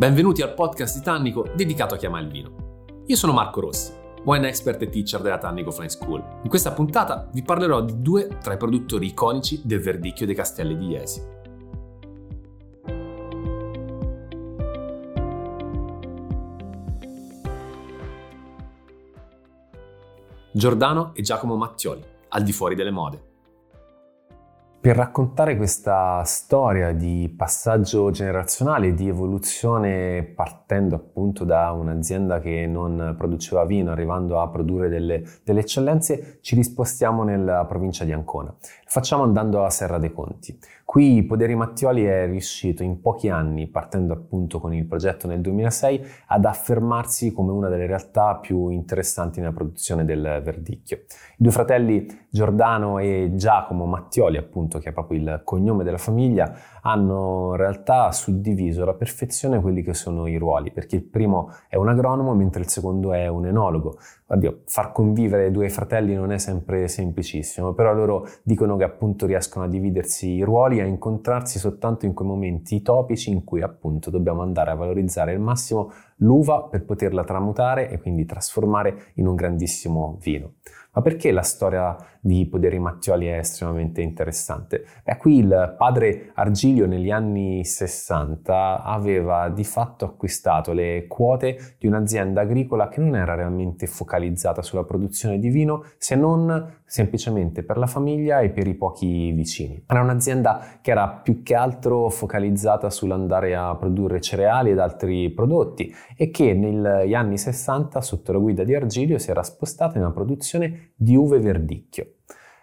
Benvenuti al podcast di dedicato a chi ama il vino. Io sono Marco Rossi, wine expert e teacher della Tannico Flying School. In questa puntata vi parlerò di due tra i produttori iconici del verdicchio dei Castelli di Iesi. Giordano e Giacomo Mattioli, al di fuori delle mode. Per raccontare questa storia di passaggio generazionale, di evoluzione partendo appunto da un'azienda che non produceva vino, arrivando a produrre delle, delle eccellenze, ci rispostiamo nella provincia di Ancona. Facciamo andando a Serra dei Conti. Qui Poderi Mattioli è riuscito in pochi anni, partendo appunto con il progetto nel 2006, ad affermarsi come una delle realtà più interessanti nella produzione del verdicchio. I due fratelli Giordano e Giacomo Mattioli, appunto, che è proprio il cognome della famiglia, hanno in realtà suddiviso alla perfezione quelli che sono i ruoli, perché il primo è un agronomo mentre il secondo è un enologo. Oddio, far convivere due fratelli non è sempre semplicissimo, però loro dicono che appunto riescono a dividersi i ruoli a incontrarsi soltanto in quei momenti topici in cui appunto dobbiamo andare a valorizzare al massimo l'uva per poterla tramutare e quindi trasformare in un grandissimo vino. Ma perché la storia di Poderi Mattioli è estremamente interessante? Beh, qui il padre Argilio negli anni 60 aveva di fatto acquistato le quote di un'azienda agricola che non era realmente focalizzata sulla produzione di vino se non semplicemente per la famiglia e per i pochi vicini. Era un'azienda che era più che altro focalizzata sull'andare a produrre cereali ed altri prodotti e che negli anni 60 sotto la guida di Argilio si era spostata in una produzione di uve verdicchio.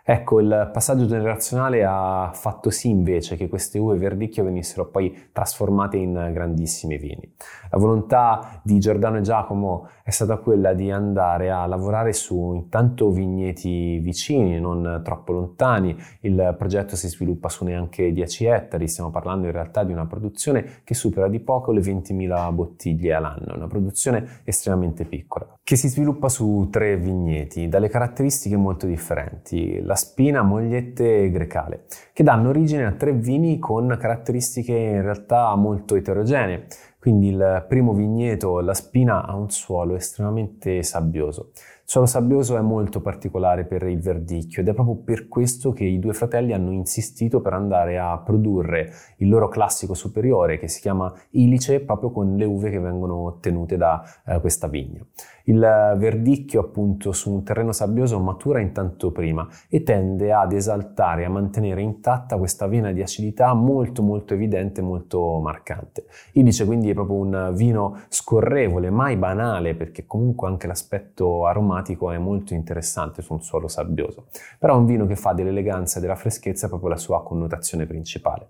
Ecco, il passaggio generazionale ha fatto sì invece che queste uve verdicchio venissero poi trasformate in grandissimi vini. La volontà di Giordano e Giacomo è stata quella di andare a lavorare su intanto vigneti vicini, non troppo lontani. Il progetto si sviluppa su neanche 10 ettari, stiamo parlando in realtà di una produzione che supera di poco le 20.000 bottiglie all'anno, una produzione estremamente piccola, che si sviluppa su tre vigneti, dalle caratteristiche molto differenti. La spina, mogliette e grecale, che danno origine a tre vini con caratteristiche in realtà molto eterogenee. Quindi il primo vigneto, la spina, ha un suolo estremamente sabbioso. Suolo sabbioso è molto particolare per il verdicchio ed è proprio per questo che i due fratelli hanno insistito per andare a produrre il loro classico superiore che si chiama Ilice proprio con le uve che vengono ottenute da eh, questa vigna. Il verdicchio appunto su un terreno sabbioso matura intanto prima e tende ad esaltare, a mantenere intatta questa vena di acidità molto molto evidente, molto marcante. Ilice quindi è proprio un vino scorrevole, mai banale perché comunque anche l'aspetto aromatico aromatico è molto interessante su un suolo sabbioso, però è un vino che fa dell'eleganza e della freschezza proprio la sua connotazione principale.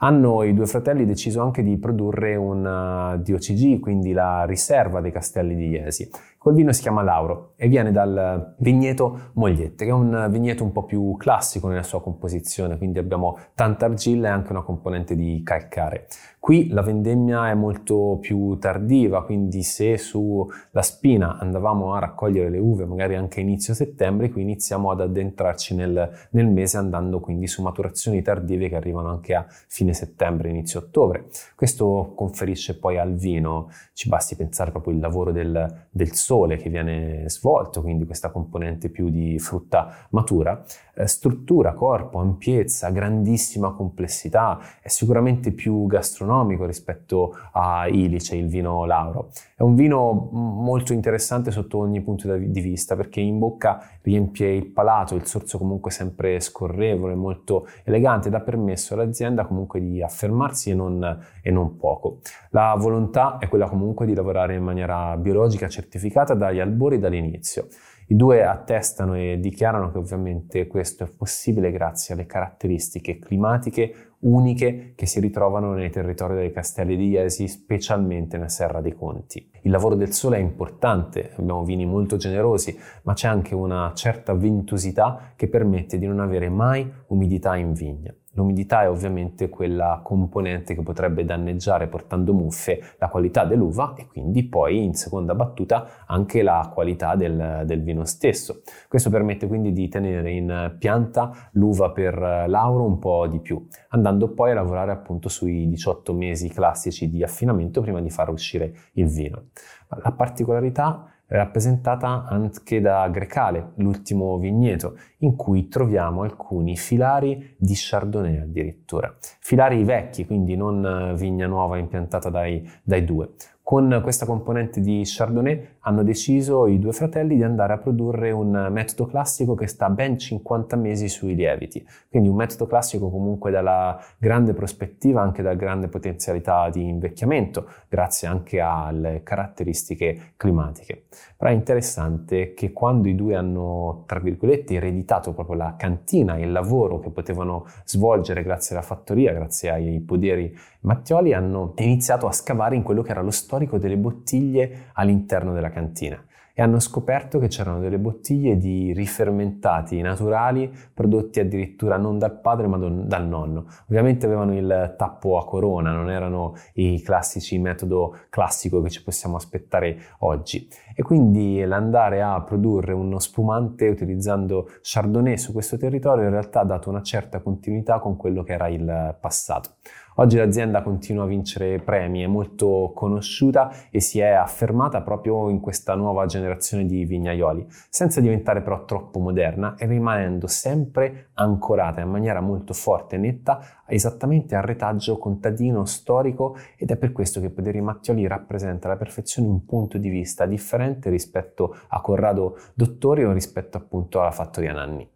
Hanno i due fratelli deciso anche di produrre un uh, DOCG, quindi la riserva dei castelli di Iesi. Quel vino si chiama Lauro e viene dal vigneto Mogliette, che è un vigneto un po' più classico nella sua composizione, quindi abbiamo tanta argilla e anche una componente di calcare. Qui la vendemmia è molto più tardiva, quindi se sulla spina andavamo a raccogliere le uve magari anche inizio settembre, qui iniziamo ad addentrarci nel, nel mese andando quindi su maturazioni tardive che arrivano anche a fine settembre, inizio ottobre. Questo conferisce poi al vino, ci basti pensare proprio il lavoro del, del che viene svolto, quindi questa componente più di frutta matura, eh, struttura, corpo, ampiezza, grandissima complessità, è sicuramente più gastronomico rispetto a Ilice, il vino Lauro. È un vino molto interessante sotto ogni punto di vista perché in bocca riempie il palato, il sorso comunque sempre scorrevole, molto elegante, dà permesso all'azienda comunque di affermarsi e non, e non poco. La volontà è quella comunque di lavorare in maniera biologica certificata pianificata dagli albori dall'inizio. I due attestano e dichiarano che ovviamente questo è possibile grazie alle caratteristiche climatiche uniche che si ritrovano nei territori dei castelli di Iesi, specialmente nella Serra dei Conti. Il lavoro del sole è importante, abbiamo vini molto generosi, ma c'è anche una certa ventosità che permette di non avere mai umidità in vigna. L'umidità è ovviamente quella componente che potrebbe danneggiare portando muffe la qualità dell'uva e quindi poi in seconda battuta anche la qualità del, del vino stesso. Questo permette quindi di tenere in pianta l'uva per lauro un po' di più, andando poi a lavorare appunto sui 18 mesi classici di affinamento prima di far uscire il vino. La particolarità rappresentata anche da Grecale, l'ultimo vigneto, in cui troviamo alcuni filari di Chardonnay addirittura. Filari vecchi, quindi non vigna nuova impiantata dai, dai due. Con questa componente di Chardonnay hanno deciso i due fratelli di andare a produrre un metodo classico che sta ben 50 mesi sui lieviti, quindi un metodo classico comunque dalla grande prospettiva, anche dalla grande potenzialità di invecchiamento, grazie anche alle caratteristiche climatiche. Però è interessante che quando i due hanno, tra virgolette, ereditato proprio la cantina, il lavoro che potevano svolgere grazie alla fattoria, grazie ai poderi Mattioli, hanno iniziato a scavare in quello che era lo storico storico delle bottiglie all'interno della cantina e hanno scoperto che c'erano delle bottiglie di rifermentati naturali prodotti addirittura non dal padre ma dal nonno. Ovviamente avevano il tappo a corona, non erano i classici metodo classico che ci possiamo aspettare oggi. E quindi l'andare a produrre uno spumante utilizzando Chardonnay su questo territorio in realtà ha dato una certa continuità con quello che era il passato. Oggi l'azienda continua a vincere premi, è molto conosciuta e si è affermata proprio in questa nuova generazione di vignaioli, senza diventare però troppo moderna e rimanendo sempre ancorata in maniera molto forte e netta esattamente al retaggio contadino storico ed è per questo che Poderi Mattioli rappresenta alla perfezione un punto di vista differente rispetto a Corrado Dottori o rispetto appunto alla fattoria Nanni.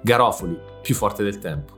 Garofoli, più forte del tempo.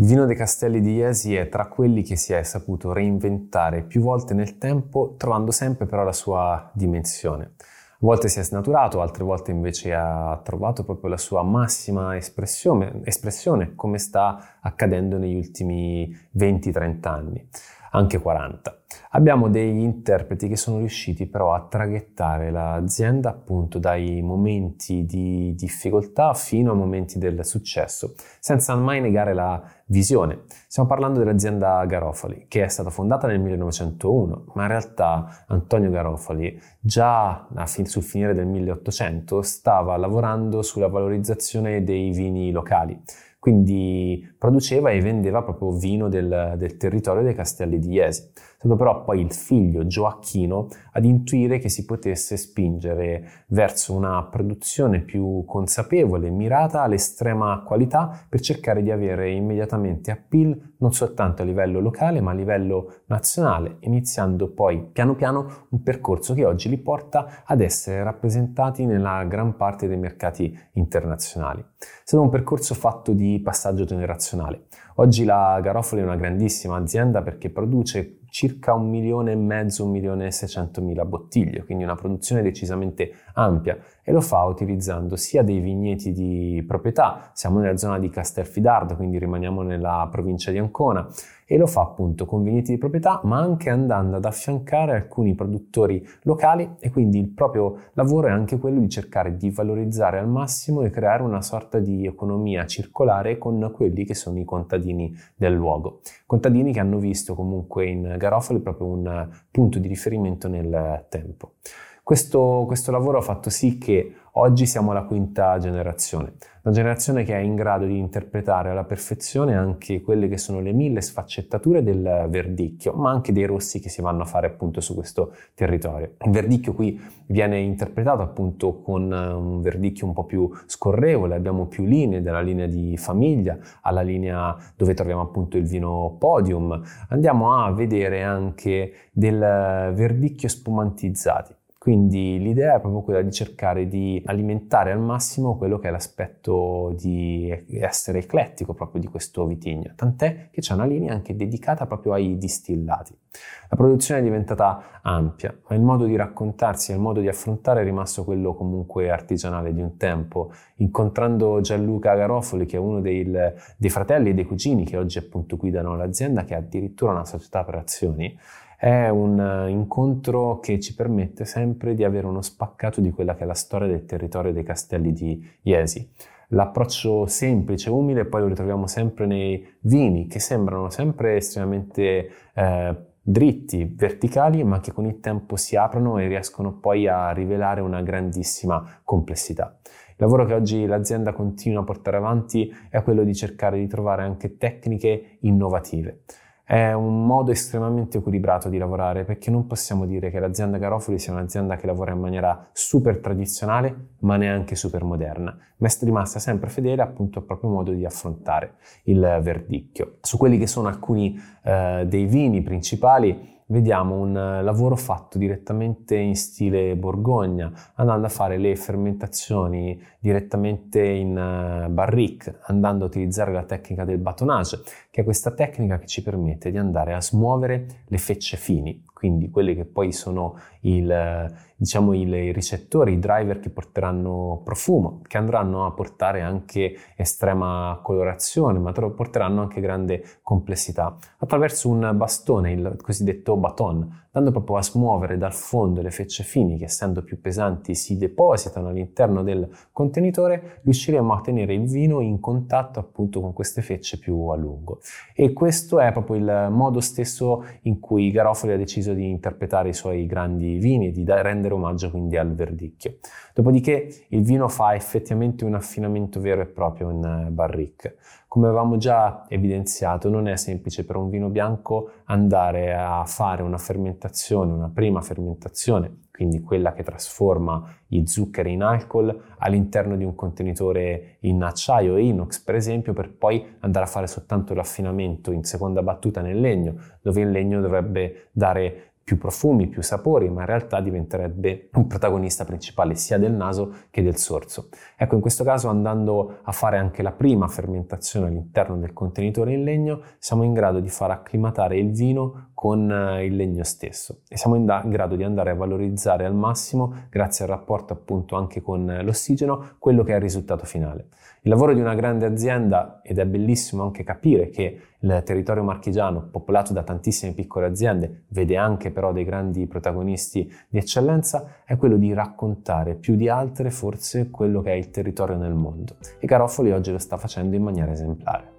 Il vino dei Castelli di Iesi è tra quelli che si è saputo reinventare più volte nel tempo, trovando sempre però la sua dimensione. A volte si è snaturato, altre volte invece ha trovato proprio la sua massima espressione, espressione come sta accadendo negli ultimi 20-30 anni anche 40. Abbiamo degli interpreti che sono riusciti però a traghettare l'azienda appunto dai momenti di difficoltà fino ai momenti del successo, senza mai negare la visione. Stiamo parlando dell'azienda Garofali, che è stata fondata nel 1901, ma in realtà Antonio Garofali già sul finire del 1800 stava lavorando sulla valorizzazione dei vini locali quindi produceva e vendeva proprio vino del, del territorio dei Castelli di Iesi. Stato però poi il figlio Gioacchino ad intuire che si potesse spingere verso una produzione più consapevole mirata all'estrema qualità per cercare di avere immediatamente appeal non soltanto a livello locale ma a livello nazionale, iniziando poi piano piano un percorso che oggi li porta ad essere rappresentati nella gran parte dei mercati internazionali. È stato un percorso fatto di passaggio generazionale. Oggi la Garofoli è una grandissima azienda perché produce circa un milione e mezzo, un milione e seicentomila bottiglie, quindi una produzione decisamente ampia e lo fa utilizzando sia dei vigneti di proprietà, siamo nella zona di Castelfidardo, quindi rimaniamo nella provincia di Ancona, e lo fa appunto con vigneti di proprietà, ma anche andando ad affiancare alcuni produttori locali e quindi il proprio lavoro è anche quello di cercare di valorizzare al massimo e creare una sorta di economia circolare con quelli che sono i contadini del luogo. Contadini che hanno visto comunque in Garofoli proprio un punto di riferimento nel tempo. Questo, questo lavoro ha fatto sì che oggi siamo la quinta generazione, una generazione che è in grado di interpretare alla perfezione anche quelle che sono le mille sfaccettature del verdicchio, ma anche dei rossi che si vanno a fare appunto su questo territorio. Il verdicchio qui viene interpretato appunto con un verdicchio un po' più scorrevole, abbiamo più linee, dalla linea di famiglia alla linea dove troviamo appunto il vino podium, andiamo a vedere anche del verdicchio spumantizzati. Quindi l'idea è proprio quella di cercare di alimentare al massimo quello che è l'aspetto di essere eclettico proprio di questo vitigno, tant'è che c'è una linea anche dedicata proprio ai distillati. La produzione è diventata ampia, ma il modo di raccontarsi e il modo di affrontare è rimasto quello comunque artigianale di un tempo. Incontrando Gianluca Garofoli, che è uno dei, dei fratelli e dei cugini che oggi appunto guidano l'azienda, che ha addirittura una società per azioni, È un incontro che ci permette sempre di avere uno spaccato di quella che è la storia del territorio dei castelli di Iesi. L'approccio semplice, umile, poi lo ritroviamo sempre nei vini che sembrano sempre estremamente eh, dritti, verticali, ma che con il tempo si aprono e riescono poi a rivelare una grandissima complessità. Il lavoro che oggi l'azienda continua a portare avanti è quello di cercare di trovare anche tecniche innovative. È un modo estremamente equilibrato di lavorare perché non possiamo dire che l'azienda Garofoli sia un'azienda che lavora in maniera super tradizionale ma neanche super moderna, ma è rimasta sempre fedele appunto al proprio modo di affrontare il verdicchio. Su quelli che sono alcuni eh, dei vini principali vediamo un eh, lavoro fatto direttamente in stile Borgogna, andando a fare le fermentazioni direttamente in eh, barrique, andando a utilizzare la tecnica del batonage, che è questa tecnica che ci permette di andare a smuovere le fecce fini, quindi quelli che poi sono il, diciamo, i ricettori, i driver che porteranno profumo, che andranno a portare anche estrema colorazione, ma porteranno anche grande complessità, attraverso un bastone, il cosiddetto baton, andando proprio a smuovere dal fondo le fecce fini che essendo più pesanti si depositano all'interno del contenitore, riusciremo a tenere il vino in contatto appunto con queste fecce più a lungo. E questo è proprio il modo stesso in cui Garofoli ha deciso di interpretare i suoi grandi vini di rendere omaggio quindi al verdicchio. Dopodiché il vino fa effettivamente un affinamento vero e proprio in barrique. Come avevamo già evidenziato, non è semplice per un vino bianco andare a fare una fermentazione, una prima fermentazione, quindi quella che trasforma gli zuccheri in alcol all'interno di un contenitore in acciaio e inox, per esempio, per poi andare a fare soltanto l'affinamento in seconda battuta nel legno, dove il legno dovrebbe dare più profumi, più sapori, ma in realtà diventerebbe un protagonista principale sia del naso che del sorso. Ecco, in questo caso andando a fare anche la prima fermentazione all'interno del contenitore in legno, siamo in grado di far acclimatare il vino con eh, il legno stesso e siamo in, grado di andare a valorizzare al massimo, grazie al rapporto appunto anche con l'ossigeno, quello che è il risultato finale. Il lavoro di una grande azienda, ed è bellissimo anche capire che il territorio marchigiano, popolato da tantissime piccole aziende, vede anche però dei grandi protagonisti di eccellenza, è quello di raccontare più di altre forse quello che è il territorio nel mondo. E Garofoli oggi lo sta facendo in maniera esemplare.